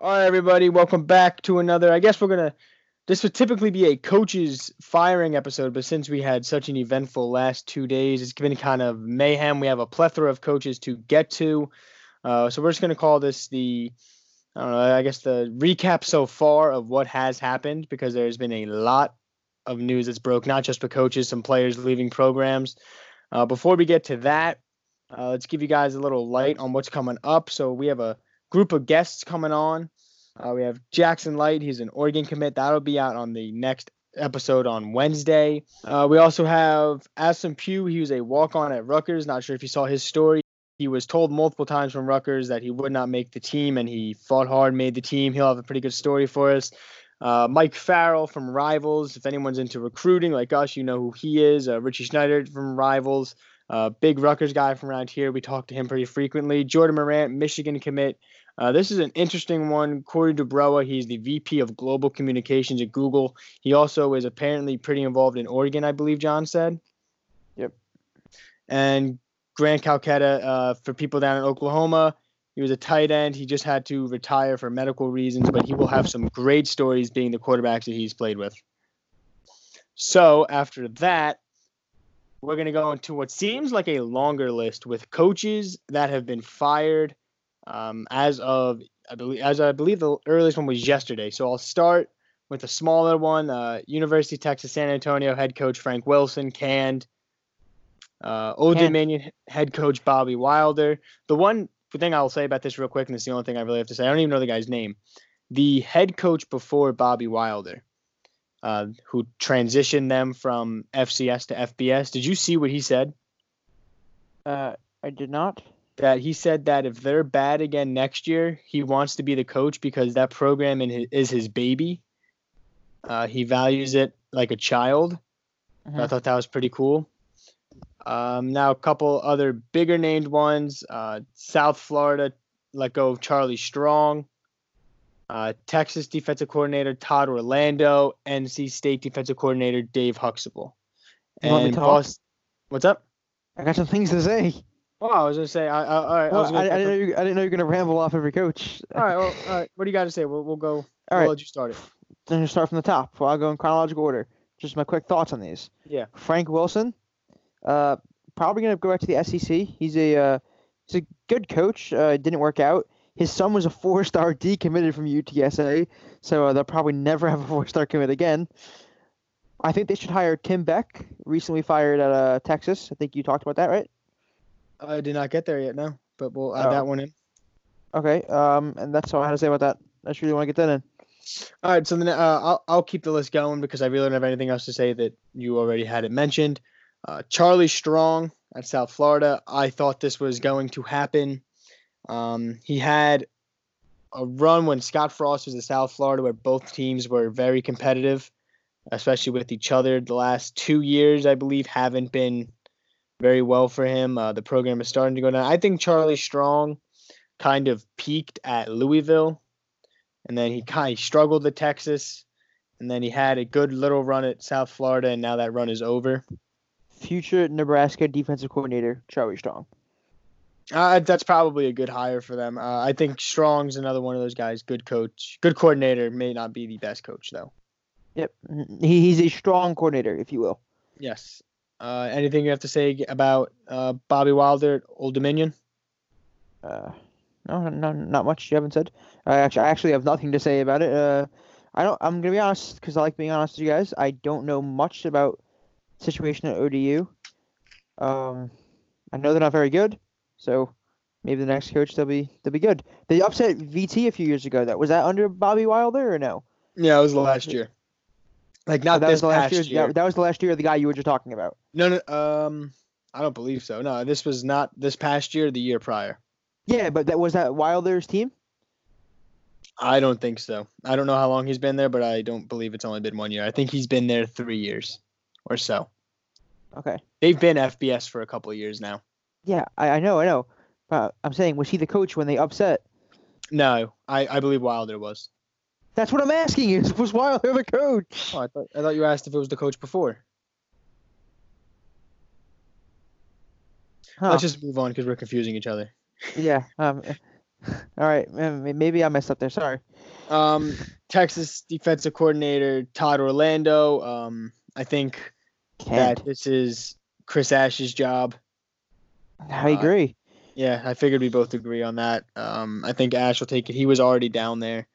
All right, everybody, welcome back to another. I guess we're gonna. This would typically be a coach's firing episode, but since we had such an eventful last two days, it's been kind of mayhem. We have a plethora of coaches to get to, uh, so we're just gonna call this the. I don't know. I guess the recap so far of what has happened because there's been a lot of news that's broke, not just for coaches, some players leaving programs. Uh, before we get to that, uh, let's give you guys a little light on what's coming up. So we have a group of guests coming on. Uh, we have Jackson Light. He's an Oregon commit. That'll be out on the next episode on Wednesday. Uh, we also have Aston Pugh. He was a walk on at Rutgers. Not sure if you saw his story. He was told multiple times from Rutgers that he would not make the team, and he fought hard, made the team. He'll have a pretty good story for us. Uh, Mike Farrell from Rivals. If anyone's into recruiting like us, you know who he is. Uh, Richie Schneider from Rivals. Uh, big Rutgers guy from around here. We talk to him pretty frequently. Jordan Morant, Michigan commit. Uh, this is an interesting one. Corey Dubrowa, he's the VP of Global Communications at Google. He also is apparently pretty involved in Oregon, I believe John said. Yep. And Grant Calcaterra, uh, for people down in Oklahoma, he was a tight end. He just had to retire for medical reasons, but he will have some great stories being the quarterbacks that he's played with. So after that, we're going to go into what seems like a longer list with coaches that have been fired um, as of I believe as I believe the earliest one was yesterday. So I'll start with a smaller one. Uh, University of Texas San Antonio head coach Frank Wilson canned. Uh, Old Canned. Dominion head coach Bobby Wilder. The one thing I'll say about this real quick, and it's the only thing I really have to say. I don't even know the guy's name. The head coach before Bobby Wilder, uh, who transitioned them from FCS to FBS. Did you see what he said? Uh, I did not. That he said that if they're bad again next year, he wants to be the coach because that program his, is his baby. Uh, he values it like a child. I Mhm. thought that was pretty cool. Um, now a couple other bigger named ones. Uh, South Florida let go of Charlie Strong. Uh, Texas defensive coordinator Todd Orlando. NC State defensive coordinator Dave Huxtable. You want me And to talk? Bos- what's up? I got some things to say. Oh, I was gonna say. I, I, all right. I was gonna, I, didn't know you, I didn't know you were gonna ramble off every coach. All right. Well, all right. What do you got to say? We'll, we'll go. All we'll right. let you start it. Then you start from the top. Well, I'll go in chronological order. Just my quick thoughts on these. Yeah. Frank Wilson, uh, probably gonna go back to the SEC. He's a uh, he's a good coach. Uh, it didn't work out. His son was a four-star decommitted from UTSA, so uh, they'll probably never have a four-star commit again. I think they should hire Tim Beck, recently fired at uh, Texas. I think you talked about that, right? I did not get there yet. No, but we'll add Oh. that one in. Okay. Um, and that's all I had to say about that. I just really want to get that in. All right. So then uh, I'll I'll keep the list going because I really don't have anything else to say that you already had it mentioned. Uh, Charlie Strong at South Florida. I thought this was going to happen. Um, he had a run when Scott Frost was at South Florida where both teams were very competitive, especially with each other. The last two years, I believe, haven't been very well for him. Uh, the program is starting to go down. I think Charlie Strong kind of peaked at Louisville, and then he kind of struggled at Texas, and then he had a good little run at South Florida, and now that run is over. Future Nebraska defensive coordinator Charlie Strong. Uh, that's probably a good hire for them. Uh, I think Strong's another one of those guys. Good coach, good coordinator. May not be the best coach though. Yep. He's a strong coordinator, if you will. Yes. Uh, anything you have to say about uh, Bobby Wilder, Old Dominion? Uh, no, no, not much. You haven't said. I actually, I actually have nothing to say about it. Uh, I don't. I'm gonna be honest because I like being honest with you guys. I don't know much about situation at ODU. Um, I know they're not very good, so maybe the next coach they'll be they'll be good. They upset VT a few years ago. That was that under Bobby Wilder or no? Yeah, it was the last year. Like not that this was the last past year. year. That, that was the last year of the guy you were just talking about. No, no. Um, I don't believe so. No, this was not this past year. The year prior. Yeah, but that was that Wilder's team. I don't think so. I don't know how long he's been there, but I don't believe it's only been one year. I think he's been there three years or so. Okay. They've been FBS for a couple of years now. Yeah, I, I know, I know. But I'm saying, was he the coach when they upset? No, I, I believe Wilder was. That's what I'm asking you. Was Wilder the coach? Oh, I thought I thought you asked if it was the coach before. Huh. Let's just move on because we're confusing each other. Yeah. Um, All right, maybe I messed up there. Sorry. Um, Texas defensive coordinator Todd Orlando. Um, I think Can't. that this is Chris Ash's job. I uh, agree. Yeah, I figured we both agree on that. Um, I think Ash will take it. He was already down there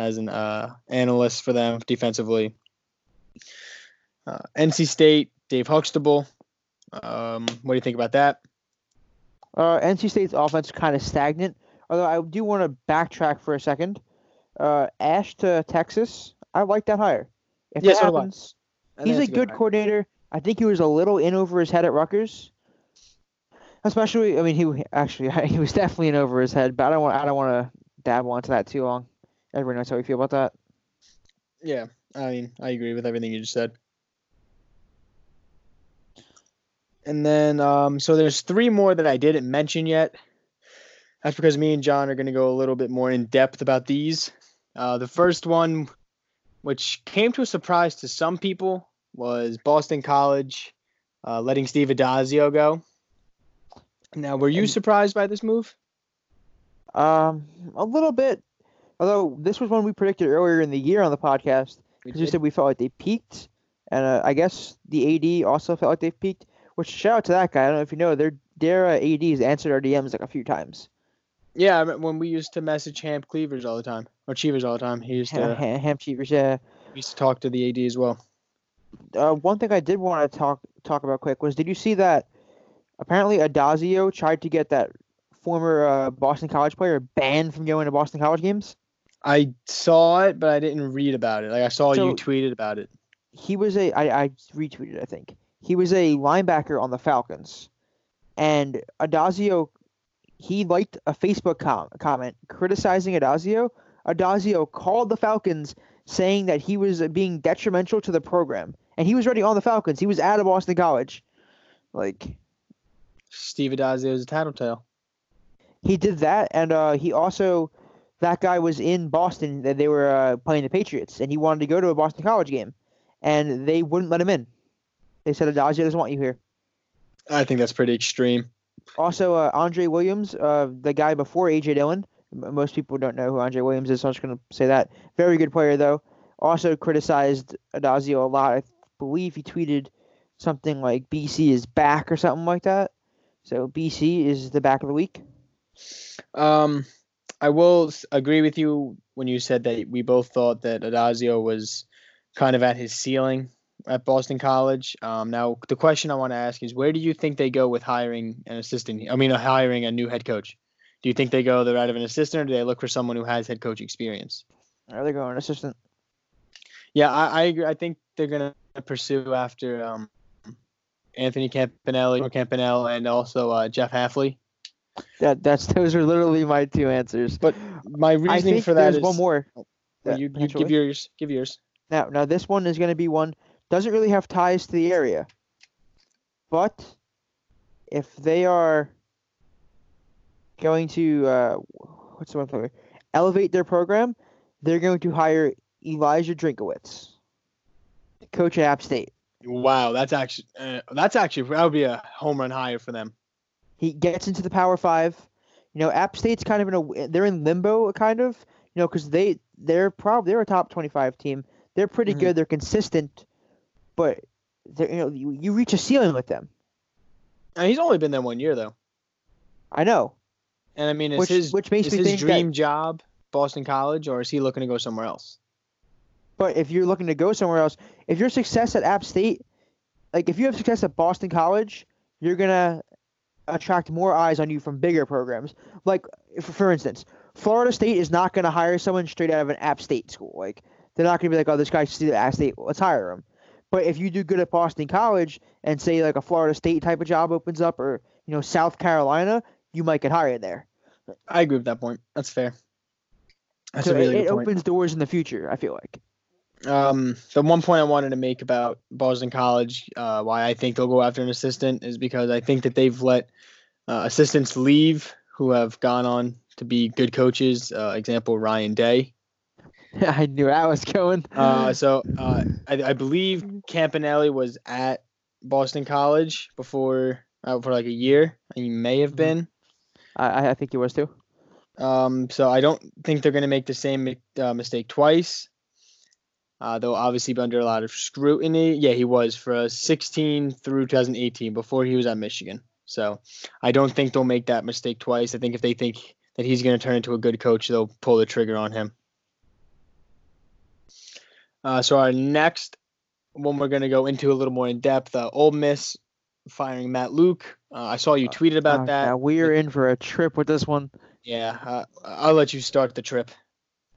as an uh, analyst for them defensively. Uh, NC State, Dave Huxtable. Um, what do you think about that? Uh, NC State's offense is kind of stagnant. Although I do want to backtrack for a second. Uh, Ash to Texas, I like that hire. If Yeah, that so happens, he's a that's good hire. coordinator. I think he was a little in over his head at Rutgers. Especially, I mean, he actually he was definitely in over his head. But I don't want I don't want to dabble into that too long. Everyone knows how we feel about that. Yeah, I mean, I agree with everything you just said. And then, um, so there's three more that I didn't mention yet. That's because me and John are going to go a little bit more in depth about these. Uh, the first one, which came to a surprise to some people, was Boston College uh, letting Steve Addazio go. Now, were you surprised by this move? Um, a little bit. Although this was one we predicted earlier in the year on the podcast. Because we said we felt like they peaked, and uh, I guess the AD also felt like they've peaked. Which shout out to that guy. I don't know if you know their their uh, ADs answered our DMs like a few times. Yeah, when we used to message Hamp Cleavers all the time, or Cheevers all the time. He used to, Ham, Ham Cheevers, yeah. he used to talk to the AD as well. Uh, one thing I did want to talk talk about quick was did you see that apparently Addazio tried to get that former uh, Boston College player banned from going to Boston College games? I saw it, but I didn't read about it. Like I saw So- you tweeted about it. he was a I, I retweeted I think he was a linebacker on the Falcons, and Addazio he liked a Facebook com- comment criticizing Addazio. Addazio called the Falcons saying that he was being detrimental to the program, and he was already on the Falcons. He was out of Boston College, like Steve Addazio is a tattletale. he did that, and uh, he also that guy was in Boston that they were uh, playing the Patriots, and he wanted to go to a Boston College game, and they wouldn't let him in. They said Addazio doesn't want you here. I think that's pretty extreme. Also, uh, Andre Williams, uh, the guy before AJ Dillon. Most people don't know who Andre Williams is, so I'm just gonna say that. Very good player though. Also criticized Addazio a lot. I believe he tweeted something like BC is back or something like that. So BC is the back of the week. Um, I will agree with you when you said that we both thought that Addazio was kind of at his ceiling at Boston College. Um, now the question I want to ask is, where do you think they go with hiring an assistant? I mean, uh, hiring a new head coach. Do you think they go the route of an assistant, or do they look for someone who has head coach experience? Are they going assistant? Yeah, I, I agree. I think they're gonna pursue after um, Anthony Campanile or Campanelle and also uh, Jeff Hafley. That that's those are literally my two answers. But my reasoning for that there's is one more. Well, that you, you give yours. Give yours. Now, now this one is going to be one doesn't really have ties to the area, but if they are going to uh, what's the one for elevate their program, they're going to hire Elijah Drinkwitz, coach at App State. Wow, that's actually uh, that's actually that would be a home run hire for them. He gets into the Power Five. You know, App State's kind of in a they're in limbo, kind of. You know, because they they're probably they're a top twenty five team. They're pretty Mhm. good. They're consistent, but they're, you know you, you reach a ceiling with them. And he's only been there one year though. I know, And I mean, is which his which makes is me his think dream that. job Boston College, or is he looking to go somewhere else? But if you're looking to go somewhere else, if your success at App State, like if you have success at Boston College, you're gonna attract more eyes on you from bigger programs. Like if, for instance, Florida State is not gonna hire someone straight out of an App State school. Like they're not gonna be like, oh, this guy's at App State, let's hire him. But if you do good at Boston College and say like a Florida State type of job opens up, or you know South Carolina, you might get hired there. I agree with that point. That's fair. That's so a really it, it opens doors in the future. I feel like. Um, the one point I wanted to make about Boston College, uh, why I think they'll go after an assistant, is because I think that they've let uh, assistants leave who have gone on to be good coaches. Uh, example, Ryan Day. I knew I was going. Uh, so uh, I, I believe Campanile was at Boston College before uh, for like a year. And he may have Mhm. been. I, I think he was too. Um, so I don't think they're going to make the same uh, mistake twice. Uh, they'll obviously be under a lot of scrutiny. Yeah, he was for 16 through 2018 before he was at Michigan. So I don't think they'll make that mistake twice. I think if they think that he's going to turn into a good coach, they'll pull the trigger on him. Uh, so our next one we're going to go into a little more in depth. Uh, Ole Miss firing Matt Luke. Uh, I saw you Uh, tweeted about Uh, that. now we are in for a trip with this one. Yeah, uh, I'll let you start the trip.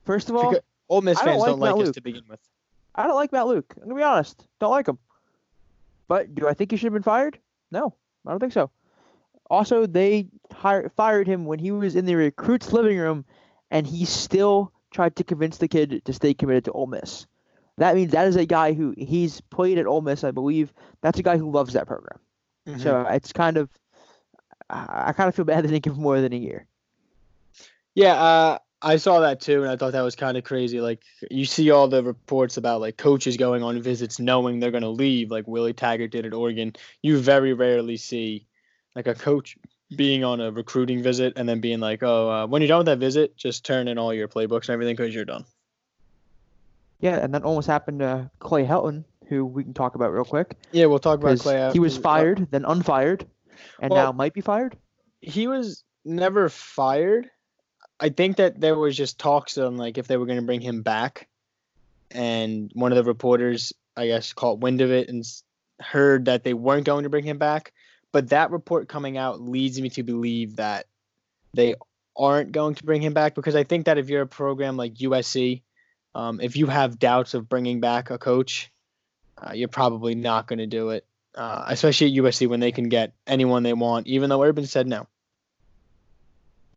First of all, Ole Miss I don't fans like don't like us Luke. to begin with. I don't like Matt Luke. I'm gonna be honest. Don't like him. But do I think he should have been fired? No, I don't think so. Also, they hired, fired him when he was in the recruit's living room, and he still tried to convince the kid to stay committed to Ole Miss. That means that is a guy who he's played at Ole Miss, I believe. That's a guy who loves that program. Mm-hmm. So it's kind of, I, kind of feel bad didn't give him more than a year. Yeah, uh, I saw that too, and I thought that was kind of crazy. Like you see all the reports about like coaches going on visits knowing they're going to leave, like Willie Taggart did at Oregon. You very rarely see like a coach being on a recruiting visit and then being like, "Oh, uh, when you're done with that visit, just turn in all your playbooks and everything because you're done." Yeah, and that almost happened to Clay Helton, who we can talk about real quick. Yeah, we'll talk about Clay. he was fired, then unfired, and Well- now might be fired. he was never fired. I think that there was just talks on like if they were going to bring him back, and one of the reporters, I guess, caught wind of it and heard that they weren't going to bring him back. But that report coming out leads me to believe that they aren't going to bring him back because I think that if you're a program like USC, um, if you have doubts of bringing back a coach, uh, you're probably not going to do it. Uh, especially at USC when they can get anyone they want, even though Urban said no.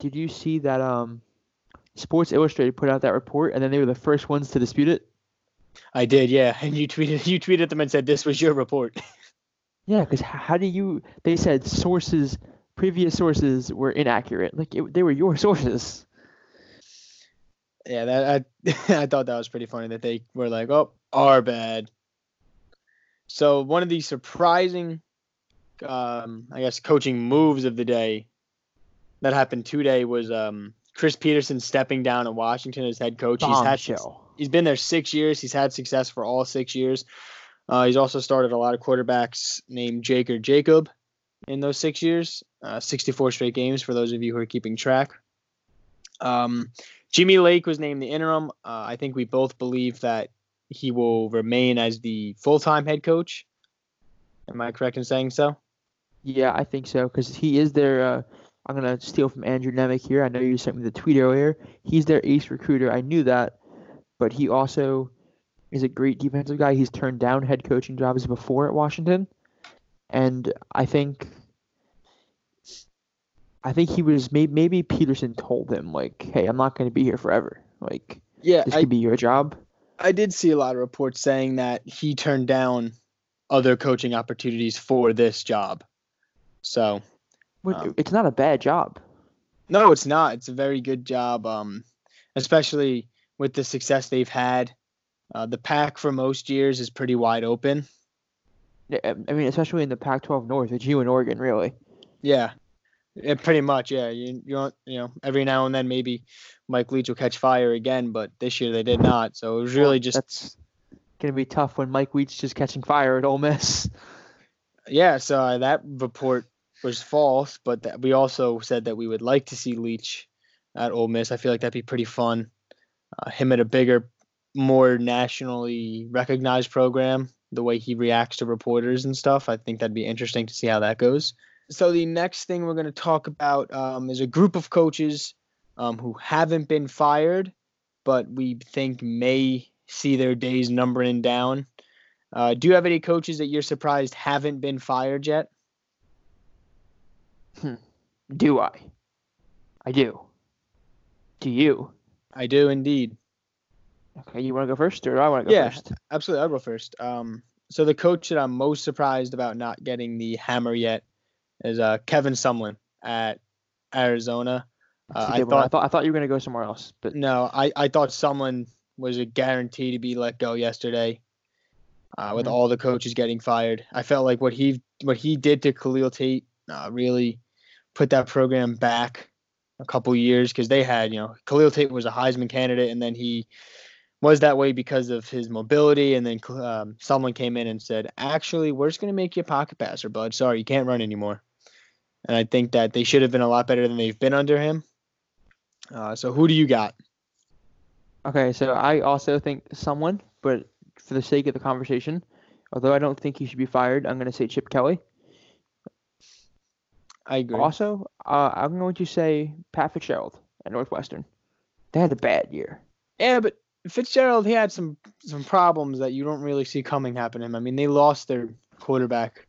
Did you see that um Sports Illustrated put out that report and then they were the first ones to dispute it? I did, yeah. And you tweeted you tweeted them and said this was your report. Yeah, because how do you? They said sources, previous sources were inaccurate. Like it, they were your sources. yeah, that I I thought that was pretty funny that they were like, "Oh, our bad." So one of the surprising, um, I guess, coaching moves of the day that happened today was um, Chris Petersen stepping down at Washington as head coach. He's had Bombshell. he's been there six years. He's had success for all six years. Uh, he's also started a lot of quarterbacks named Jake or Jacob in those six years. Uh, 64 straight games for those of you who are keeping track. Um, Jimmy Lake was named the interim. Uh, I think we both believe that he will remain as the full-time head coach. Am I correct in saying so? Yeah, I think so because he is their. I'm gonna steal from Andrew Nemec here. I know you sent me the tweet earlier. He's their ace recruiter. I knew that, but he also is a great defensive guy. He's turned down head coaching jobs before at Washington, and I think. I think he was maybe maybe Petersen told him like, "Hey, I'm not going to be here forever. Like Yeah, this I, could be your job." I did see a lot of reports saying that he turned down other coaching opportunities for this job. So Um, it's not a bad job. No, it's not. It's a very good job, um, especially with the success they've had. Uh, the Pac for most years is pretty wide open. Yeah, I mean, especially in the Pac-12 North, it's you and Oregon, really. Yeah, yeah pretty much. Yeah, you you you know every now and then maybe Mike Leach will catch fire again, but this year they did not. So it was really just That's gonna be tough when Mike Weitz just catching fire at Ole Miss. yeah. So uh, that report was false, but that we also said that we would like to see Leach at Ole Miss. I feel like that'd be pretty fun. Uh, him at a bigger, more nationally recognized program. The way he reacts to reporters and stuff, I think that'd be interesting to see how that goes. So the next thing we're going to talk about um, is a group of coaches um, who haven't been fired, but we think may see their days numbering down. Uh, do you have any coaches that you're surprised haven't been fired yet? Do I? I do. Do you? I do indeed. Okay, you want to go first, or do I want to go Yeah. first? Absolutely, I'll go first. Um, so the coach that I'm most surprised about not getting the hammer yet is uh, Kevin Sumlin at Arizona. Uh, I one. I thought thought I thought you were gonna go somewhere else, but no, I, I thought Sumlin was a guarantee to be let go yesterday. Uh, with Mhm. all the coaches getting fired, I felt like what he what he did to Khalil Tate uh, really put that program back a couple years because they had, you know, Khalil Tate was a Heisman candidate, and then he was that way because of his mobility. And then um, someone came in and said, "Actually, we're just going to make you a pocket passer, bud. Sorry, you can't run anymore." And I think that they should have been a lot better than they've been under him. Uh, so who do you got? Okay, so I also think someone, but for the sake of the conversation, although I don't think he should be fired, I'm going to say Chip Kelly. I agree. Also, uh, I'm going to say Pat Fitzgerald at Northwestern. They had a bad year. Yeah, but Fitzgerald, he had some some problems that you don't really see coming happen to him. I mean, they lost their quarterback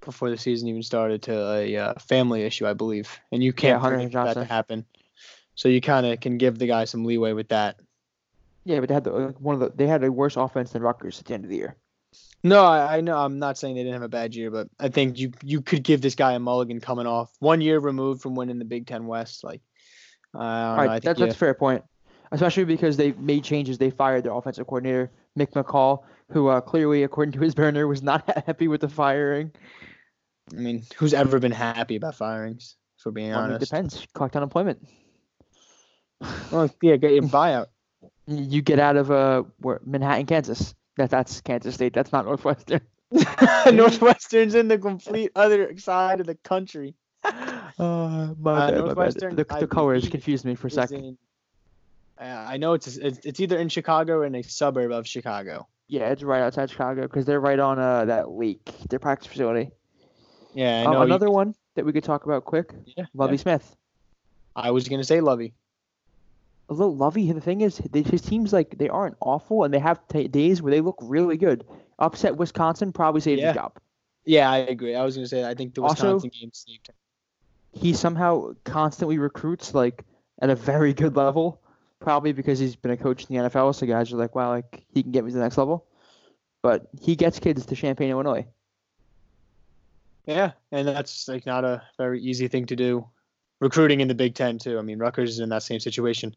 before the season even started to a uh, family issue, I believe, and you can't Hunter predict that to happen. So you kind of can give the guy some leeway with that. Yeah, but they had the, one of the they had a worse offense than Rutgers at the end of the year. No, I, I know. I'm not saying they didn't have a bad year, but I think you you could give this guy a mulligan coming off one year removed from winning the Big Ten West. Like, I don't All know. I right, think that's, that's a fair point. Especially because they made changes. They fired their offensive coordinator, Mick McCall, who uh, clearly, according to his burner, was not happy with the firing. I mean, who's ever been happy about firings? For being Well, mean, it honest. depends. Collect unemployment. Well, yeah, get your buyout. You get out of uh, where, Manhattan, Kansas. That that's Kansas State. That's not Northwestern. Northwestern's in the complete other side of the country. Uh, my Uh, bad, my bad. Northwestern, The, the colors confused me for a second. in- uh, I know it's, it's it's either in Chicago or in a suburb of Chicago. Yeah, it's right outside Chicago because they're right on uh, that lake, their practice facility. Yeah, I Um, know. you- another one that we could talk about quick, yeah, Lovie yeah. Smith. I was gonna say Lovie. Although Lovie, the thing is, they, his teams like they aren't awful, and they have ta days where they look really good. Upset Wisconsin probably saved Yeah. his job. Yeah, I agree. I was gonna say I think the Also- Wisconsin game saved him. He somehow constantly recruits like at a very good level, probably because he's been a coach in the NFL. So guys are like, wow, like he can get me to the next level. But he gets kids to Champaign, Illinois. Yeah, and that's like not a very easy thing to do. Recruiting in the Big Ten too. I mean, Rutgers is in that same situation,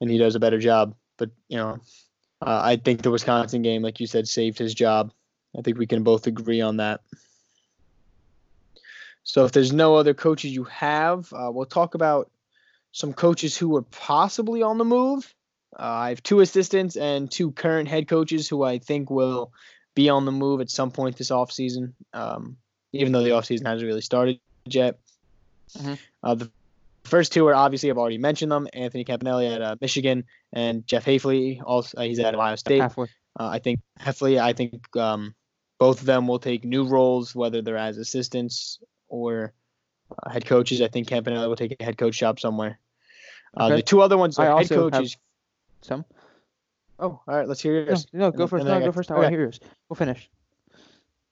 and he does a better job. But you know, uh, I think the Wisconsin game, like you said, saved his job. I think we can both agree on that. So if there's no other coaches you have, uh, we'll talk about some coaches who are possibly on the move. Uh, I have two assistants and two current head coaches who I think will be on the move at some point this offseason, um, even though the offseason hasn't really started yet. Mhm. Uh, the first two are obviously I've already mentioned them: Anthony Campanile at uh, Michigan and Jeff Hafley. Also, uh, he's at Ohio State. Halfway. Uh, I think Heffley, I think um, both of them will take new roles, whether they're as assistants or uh, head coaches. I think Campanile will take a head coach job somewhere. Uh, Okay. The two other ones I are head coaches. Some. Oh, all right, let's hear No, yours. no, go And- first. and I No, go got- first. I want to hear yours. We'll finish.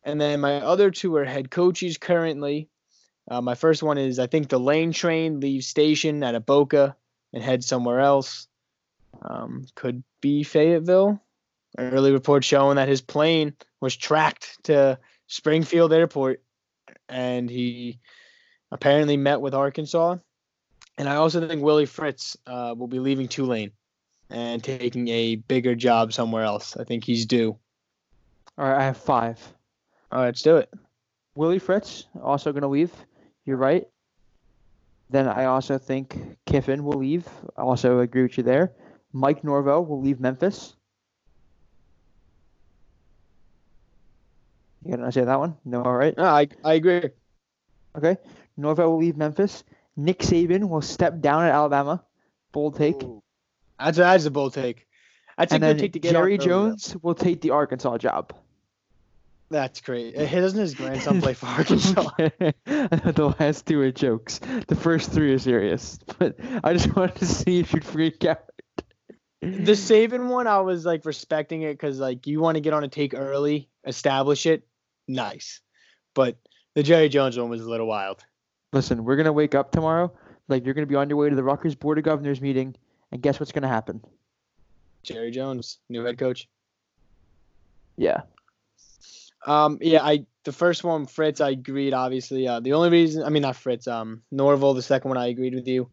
And then my other two are head coaches currently. Uh, my first one is I think the Lane train leaves station at Boca and heads somewhere else. Um, could be Fayetteville. Early reports showing that his plane was tracked to Springfield Airport, and he apparently met with Arkansas. And I also think Willie Fritz uh, will be leaving Tulane and taking a bigger job somewhere else. I think he's due. All right, I have five. All right, let's do it. Willie Fritz also going to leave. You're right. Then I also think Kiffin will leave. I also agree with you there. Mike Norvell will leave Memphis. You gonna say that one? No, all right. No, I I agree. Okay. Norvell will leave Memphis. Nick Saban will step down at Alabama. Bold take. That's that's a bold take. That's and a good take to get Jerry on early, though. Jones will take the Arkansas job. That's great. Uh, Doesn't his grandson play for Arkansas? the last two are jokes. The first three are serious. But I just wanted to see if you'd freak out. the saving one, I was like respecting it because like you want to get on a take early, establish it, nice. But the Jerry Jones one was a little wild. Listen, we're gonna wake up tomorrow. Like you're gonna be on your way to the Rutgers Board of Governors meeting, and guess what's gonna happen? Jerry Jones, new head coach. Yeah. Um, yeah, I the first one, Fritz, I agreed. Obviously, uh, the only reason, I mean, not Fritz, um, Norvell, the second one, I agreed with you.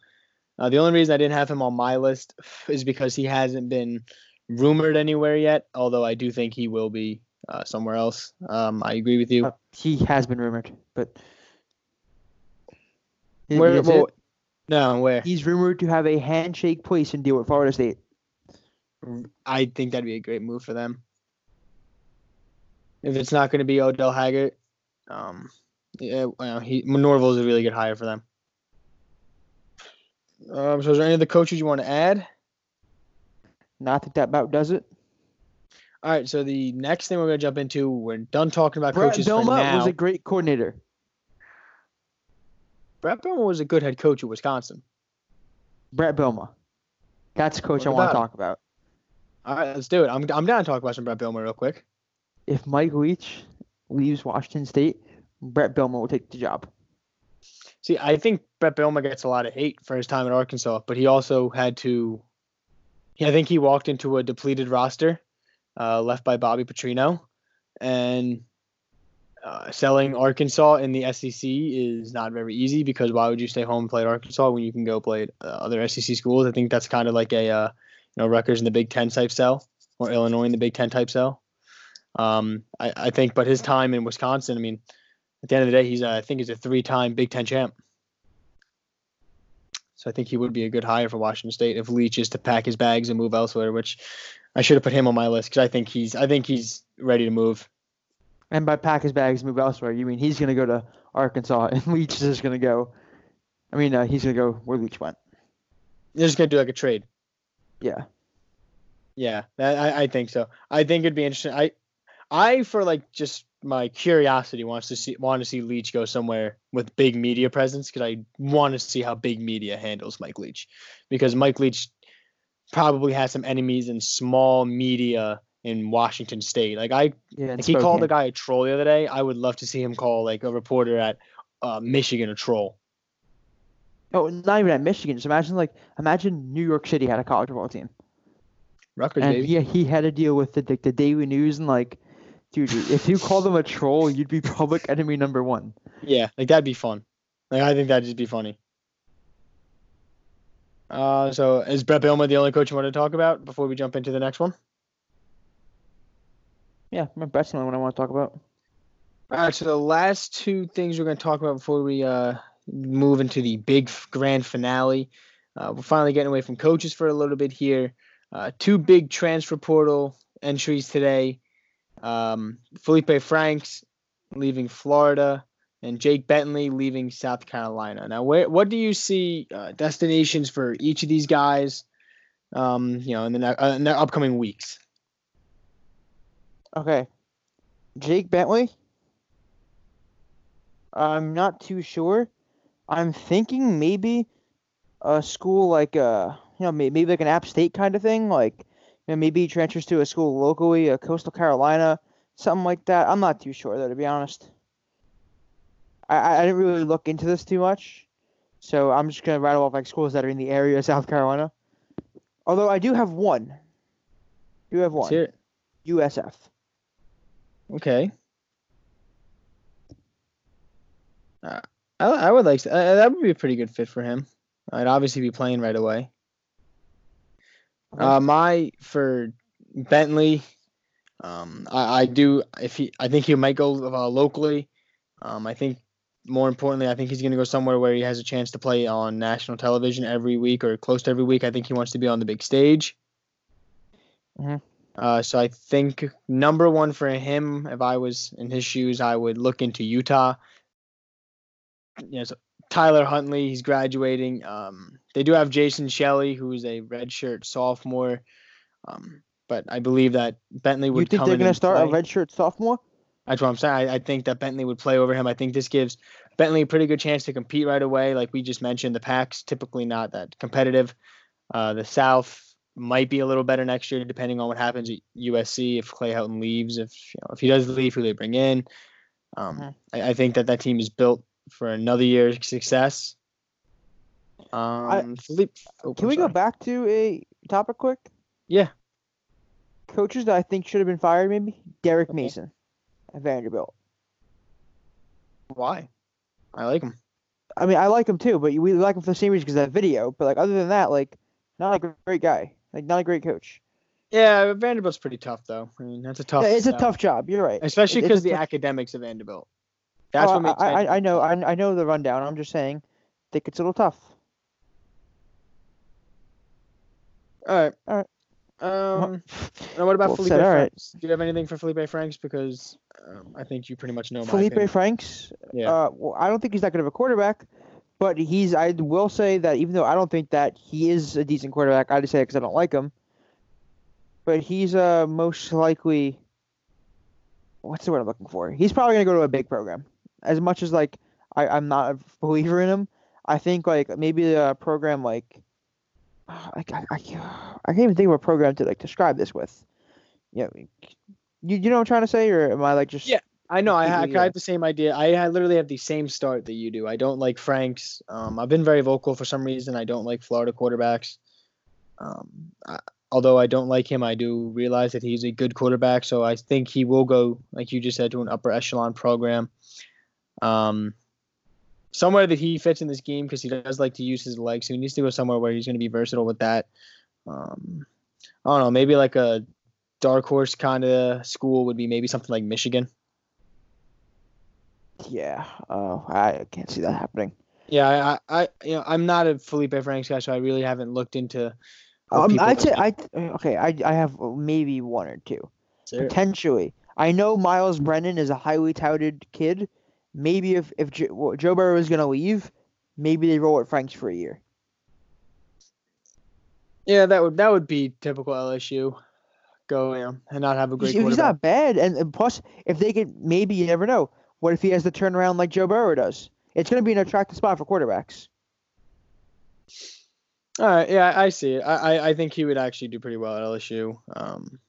Uh, the only reason I didn't have him on my list is because he hasn't been rumored anywhere yet. Although I do think he will be uh, somewhere else. Um, I agree with you. Uh, he has been rumored, but Where, is well, it? No, where? He's rumored to have a handshake place and deal with Florida State. I think that'd be a great move for them. If it's not going to be Odell Haggins, um, yeah, well, he Norvell is a really good hire for them. Um, so is there any other coaches you want to add? No, I think that about does it. All right, so the next thing we're going to jump into, we're done talking about Brett coaches for now. was a great coordinator. Brett Bielema was a good head coach at Wisconsin. Brett Bielema. That's the coach What I want to talk about. All right, let's do it. I'm I'm down to talk about some Brett Bielema real quick. If Mike Leach leaves Washington State, Brett Bielema will take the job. See, I think Brett Bielema gets a lot of hate for his time at Arkansas, but he also had to. I think he walked into a depleted roster, uh, left by Bobby Petrino, and uh, selling Arkansas in the SEC is not very easy because why would you stay home and play at Arkansas when you can go play at uh, other SEC schools? I think that's kind of like a uh, you know Rutgers in the Big Ten type sell or Illinois in the Big Ten type sell. Um, I, I think, but his time in Wisconsin, I mean, at the end of the day, he's a, I think he's a three-time Big Ten champ. So I think he would be a good hire for Washington State if Leach is to pack his bags and move elsewhere. Which I should have put him on my list because I think he's I think he's ready to move. And by pack his bags and move elsewhere, you mean he's going to go to Arkansas and Leach is just going to go. I mean, uh, he's going to go where Leach went. They're just gonna do like a trade. Yeah. Yeah, that, I I think so. I think it'd be interesting. I I for like just my curiosity wants to see want to see Leach go somewhere with big media presence because I want to see how big media handles Mike Leach because Mike Leach probably has some enemies in small media in Washington State. Like I Yeah. like he called the guy a troll the other day. I would love to see him call like a reporter at uh, Michigan a troll. Oh, not even at Michigan. Just imagine like imagine New York City had a college football team, Rutgers, and baby. he he had to deal with the the, the Daily News and like, dude, if you call them a troll, you'd be public enemy number one. Yeah, like that'd be fun. Like I think that'd just be funny. Uh, so is Brett Bielema the only coach you want to talk about before we jump into the next one? Yeah, that's the only one I want to talk about. All right, so the last two things we're going to talk about before we uh, move into the big grand finale. Uh, we're finally getting away from coaches for a little bit here. Uh, two big transfer portal entries today. Um, Felipe Franks leaving Florida and Jake Bentley leaving South Carolina. Now, where what do you see uh, destinations for each of these guys? Um, you know, in the, uh, in the upcoming weeks. Okay. Jake Bentley. I'm not too sure. I'm thinking maybe a school like uh you know may- maybe like an App State kind of thing, like you know, maybe he transfers to a school locally, a Coastal Carolina, something like that. I'm not too sure though, to be honest. I I I didn't really look into this too much, so I'm just gonna rattle off like schools that are in the area of South Carolina. Although I do have one. Do have one. Let's one. hear it. USF. Okay. Uh, I, I would like to, uh, that would be a pretty good fit for him. I'd obviously be playing right away. Uh, my for Bentley, um, I, I do if he I think he might go uh, locally. Um, I think more importantly, I think he's going to go somewhere where he has a chance to play on national television every week or close to every week. I think he wants to be on the big stage. Mhm. Uh, so I think number one for him, if I was in his shoes, I would look into Utah. You know, so Tyler Huntley, he's graduating. Um, they do have Jason Shelley, who's a redshirt sophomore. Um, but I believe that Bentley would You think come they're going to start a redshirt sophomore? That's what I'm saying. I, I think that Bentley would play over him. I think this gives Bentley a pretty good chance to compete right away. Like we just mentioned, the Pac's typically not that competitive. Uh, the South might be a little better next year, depending on what happens at USC. If Clay Helton leaves, if you know, if he does leave, who they bring in. Um, Mhm. I, I think that that team is built for another year's success. Um, Felipe, oh, Can I'm we go back to a topic quick? Yeah. Coaches that I think should have been fired, maybe Derek Okay. Mason at Vanderbilt. Why? I like him. I mean, I like him too, but we like him for the same reason because that video. But like, other than that, like, not a great guy. Like, not a great coach. Yeah, Vanderbilt's pretty tough though. I mean, that's a tough. Yeah, it's a uh, tough job. You're right. especially because the tough- academics of Vanderbilt. That's Oh, what makes I, I, I know. I, I know the rundown. I'm just saying, think it's a little tough. All right. All right. Um, now what about Well Felipe said, all right. Franks? Do you have anything for Felipe Franks? Because um, I think you pretty much know Felipe opinion. Franks. Yeah. Uh, well, I don't think he's that good of a quarterback, but he's. I will say that even though I don't think that he is a decent quarterback, I just say it because I don't like him. But he's uh most likely. What's the word I'm looking for? He's probably gonna go to a big program. As much as like I, I'm not a believer in him, I think like maybe a program like. Like I, I, I can't even think of a program to like describe this with. Yeah, you, you know what I'm trying to say, or am I like just? Yeah. I know. I, I, I uh, have the same idea. I, I literally have the same start that you do. I don't like Franks. Um, I've been very vocal for some reason. I don't like Florida quarterbacks. Um, I, although I don't like him, I do realize that he's a good quarterback. So I think he will go, like you just said, to an upper echelon program. Um, somewhere that he fits in this game because he does like to use his legs. So he needs to go somewhere where he's going to be versatile with that. Um, I don't know. Maybe like a dark horse kind of school would be maybe something like Michigan. Yeah, uh, I can't see that happening. Yeah, I, I, you know, I'm not a Felipe Franks guy, so I really haven't looked into. Um, I'd say. I okay. I I have maybe one or two potentially. I know Myles Brennan is a highly touted kid. Maybe if if Jo- well, Joe Burrow is gonna leave, maybe they roll with Franks for a year. Yeah, that would that would be typical LSU. Go, you and not have a great He's, he's not bad, and, and plus, if they could, maybe you never know. What if he has to turn around like Joe Burrow does? It's gonna be an attractive spot for quarterbacks. All right, yeah, I see it. I, I, I think he would actually do pretty well at LSU. Um,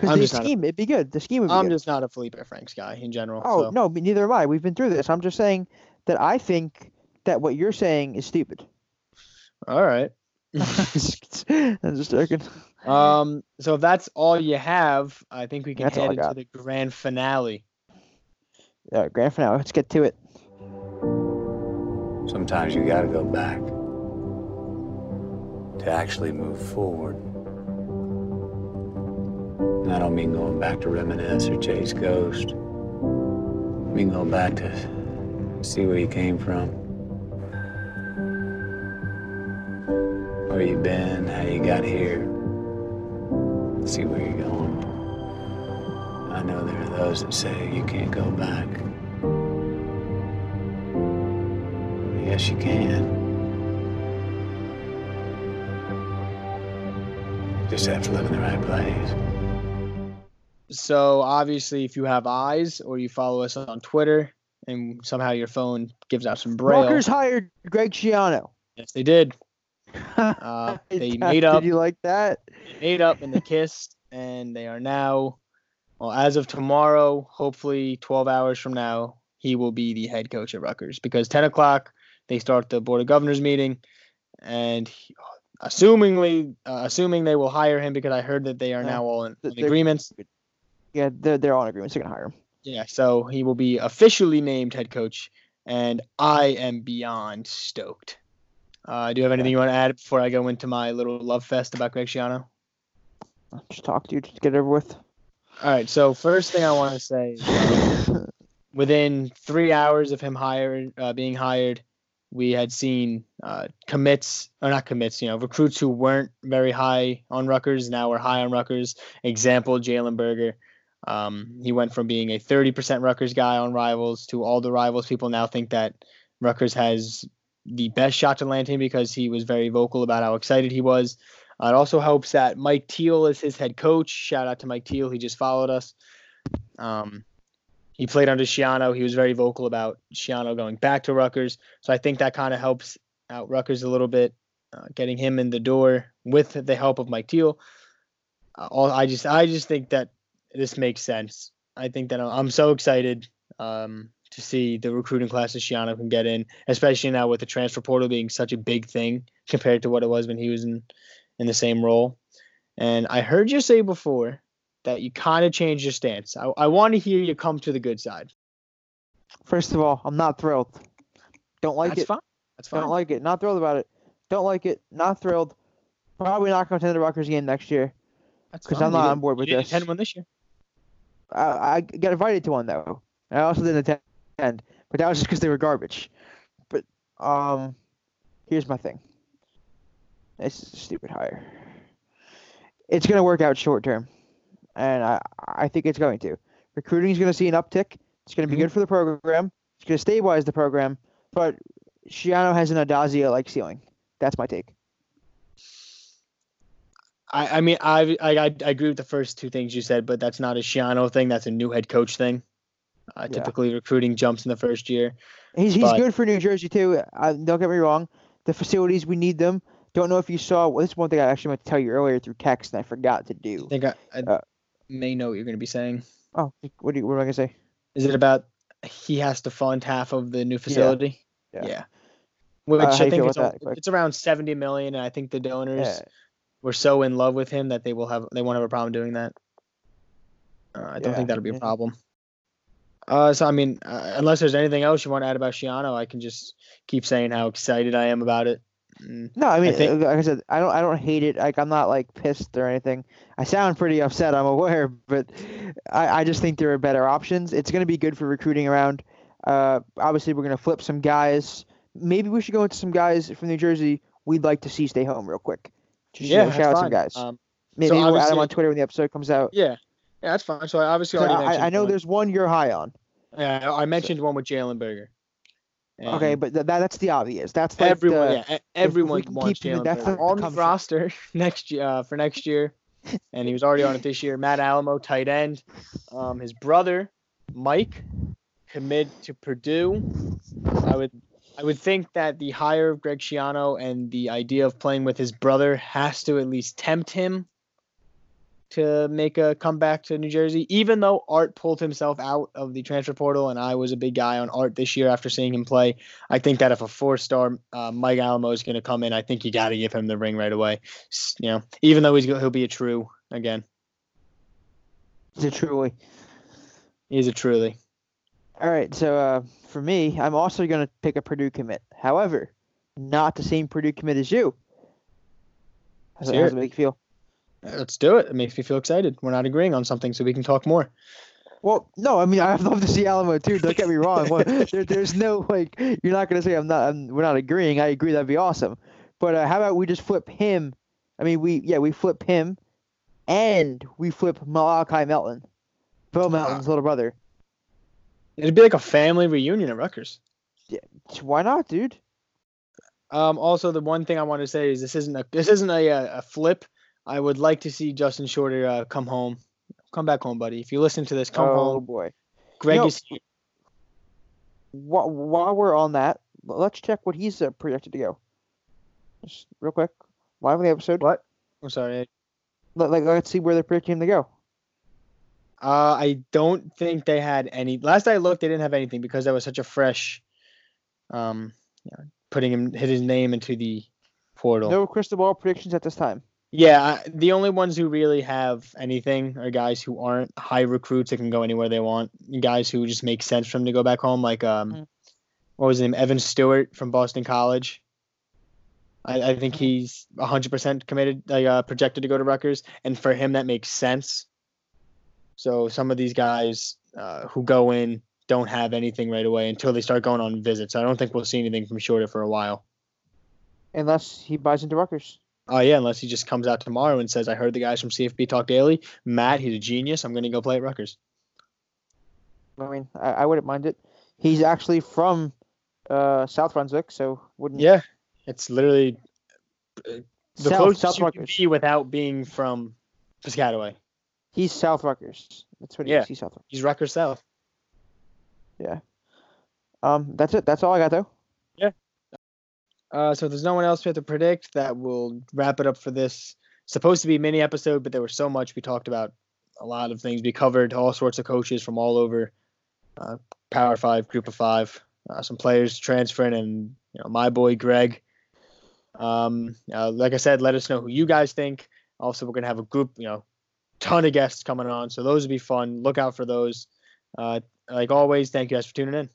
Because I'm the just not a- scheme, it'd be good. The scheme would be I'm good. just not a Felipe Franks guy in general. Oh so. no, neither am I. We've been through this. I'm just saying that I think that what you're saying is stupid. All right. I'm just joking. Um, so if that's all you have, I think we can That's all head into the grand finale. Yeah, grand finale. Let's get to it. Sometimes you gotta go back to actually move forward. I don't mean going back to reminisce or chase ghosts. I mean going back to see where you came from. Where you been, how you got here. See where you're going. I know there are those that say you can't go back. Yes, you can. Just have to live in the right place. So obviously, if you have eyes or you follow us on Twitter and somehow your phone gives out some braille, Rutgers hired Greg Schiano. yes, they did. Uh, they made up. Did you like that? They made up and they kissed, and they are now, well, as of tomorrow, hopefully 12 hours from now, he will be the head coach at Rutgers because 10 o'clock they start the board of governors meeting, and he, assumingly, uh, assuming they will hire him because I heard that they are now all in, in agreements. Yeah, they're, they're all in agreement. They're gonna hire him. Yeah, so he will be officially named head coach, and I am beyond stoked. Uh, do you have anything you want to add before I go into my little love fest about Greg Schiano? Just talk to you. Just get it over with. All right, so first thing I want to say, within three hours of him hired, uh, being hired, we had seen uh, commits or not commits, you know, recruits who weren't very high on Rutgers now were high on Rutgers. Example: Jalen Berger. Um, he went from being a 30% Rutgers guy on Rivals to all the Rivals people now think that Rutgers has the best shot to land him because he was very vocal about how excited he was. Uh, it also helps that Mike Teel is his head coach. Shout out to Mike Teel. He just followed us. Um, he played under Schiano. He was very vocal about Schiano going back to Rutgers. So I think that kind of helps out Rutgers a little bit, uh, getting him in the door with the help of Mike Teel. Uh, all I just I just think that this makes sense. I think that I'm, so excited um, to see the recruiting classes Schiano can get in, especially now with the transfer portal being such a big thing compared to what it was when he was in in the same role. And I heard you say before that you kind of changed your stance. I, I want to hear you come to the good side. First of all, I'm not thrilled. Don't like That's it. fine. That's fine. Don't like it. Not thrilled about it. Don't like it. Not thrilled. Probably not going to attend the Rutgers game next year. That's 'cause fine. I'm not on board with you didn't this. attend one this year. I, I got invited to one though. I also didn't attend, but that was just because they were garbage. But um, here's my thing. It's a stupid hire. it's going to work out short term, and I I think it's going to. Recruiting is going to see an uptick. It's going to be Mhm. good for the program. It's going to stabilize the program, but Schiano has an Addazio like ceiling. That's my take. I, I mean, I, I I agree with the first two things you said, but that's not a Schiano thing. That's a new head coach thing. Uh, Yeah. Typically, recruiting jumps in the first year. He's he's But- good for New Jersey too. I, don't get me wrong. The facilities we need them. Don't know if you saw. Well, this is one thing I actually meant to tell you earlier through text, and I forgot to do. I think I, I Uh, may know what you're going to be saying. Oh, what do you, what am I gonna say? Is it about he has to fund half of the new facility? Yeah. Which Uh, I think it's, it's around 70 million, and I think the donors Yeah. Were so in love with him that they will have they won't have a problem doing that. Uh, I don't Yeah, think that'll be a problem. Uh, so I mean, uh, unless there's anything else you want to add about Schiano, I can just keep saying how excited I am about it. Mm, No, I mean, think- uh, like I said, I don't, I don't hate it. Like I'm not like pissed or anything. I sound pretty upset. I'm aware, but I, I just think there are better options. It's gonna be good for recruiting around. Uh, obviously we're gonna flip some guys. Maybe we should go into some guys from New Jersey we'd like to see stay home real quick. Just you yeah, know, shout out some guys. Um, Maybe we'll add them on Twitter when the episode comes out. yeah, yeah, that's fine. So I obviously So already I, mentioned I know one. there's one you're high on. Yeah, I mentioned one with Jalen Berger. Okay, but th- that, that's the obvious. That's like everyone, the, yeah, everyone can wants keep him in Jalen Berger on the roster next year uh, for next year, and he was already on it this year. Matt Alamo, tight end. Um, his brother, Mike, commit to Purdue. I would, I would think that the hire of Greg Schiano and the idea of playing with his brother has to at least tempt him to make a comeback to New Jersey, even though Art pulled himself out of the transfer portal, and I was a big guy on Art this year after seeing him play. I think that if a four-star uh, Mike Alamo is going to come in, I think you got to give him the ring right away. You know, even though he's he'll be a true again. Is it truly? He's a truly. All right, so uh, for me, I'm also going to pick a Purdue commit. However, not the same Purdue commit as you. How's Let's it, how's it. make you feel? Let's do it. It makes me feel excited. We're not agreeing on something, so we can talk more. Well, no, I mean I'd love to see Alamo too. Don't get me wrong. Well, there, there's no like you're not gonna say I'm not. I'm, we're not agreeing. I agree that'd be awesome. But uh, how about we just flip him? I mean, we yeah we flip him, and we flip Malachi Melton, Bo Melton's little brother. It'd be like a family reunion at Rutgers. Yeah, Why not, dude? Um, also, the one thing I want to say is this isn't a this isn't a a, a flip. I would like to see Justin Shorter uh, come home, come back home, buddy. If you listen to this, come oh home. boy. Greg know- is While, while we're on that, let's check what he's uh, projected to go. Just real quick, live on the episode. what? I'm sorry. Let, like, let's see where they're predicting him to go. Uh, I don't think they had any. Last I looked, they didn't have anything because that was such a fresh, um, you know, putting him hit his name into the portal. No crystal ball predictions at this time. Yeah, I- the only ones who really have anything are guys who aren't high recruits that can go anywhere they want. Guys who just make sense for them to go back home, like um, Mhm. what was his name, Evan Stewart from Boston College. I, I think Mhm. he's 100% committed, like uh, projected to go to Rutgers, and for him that makes sense. So some of these guys uh, who go in don't have anything right away until they start going on visits. I don't think we'll see anything from Shorter for a while. Unless he buys into Rutgers. Oh yeah, unless he just comes out tomorrow and says, "I heard the guys from CFB talk daily. Matt, he's a genius. I'm going to go play at Rutgers." I mean, I, I wouldn't mind it. He's actually from uh, South Brunswick, so wouldn't Yeah, it's literally the South, closest South you can Rutgers. be without being from Piscataway. He's South Rutgers. That's what he Yeah. is. He's South Rutgers. He's Rutgers South. Yeah. Um, that's it. That's all I got though. Yeah. Uh, so if there's no one else we have to predict, that will wrap it up for this. Supposed to be a mini episode, but there was so much we talked about. A lot of things we covered. All sorts of coaches from all over. Uh, Power Five, Group of Five. Uh, some players transferring, and you know my boy Greg. Um, uh, like I said, let us know who you guys think. Also, we're gonna have a group, you know, ton of guests coming on, so those would be fun. Look out for those. Uh, like always, thank you guys for tuning in.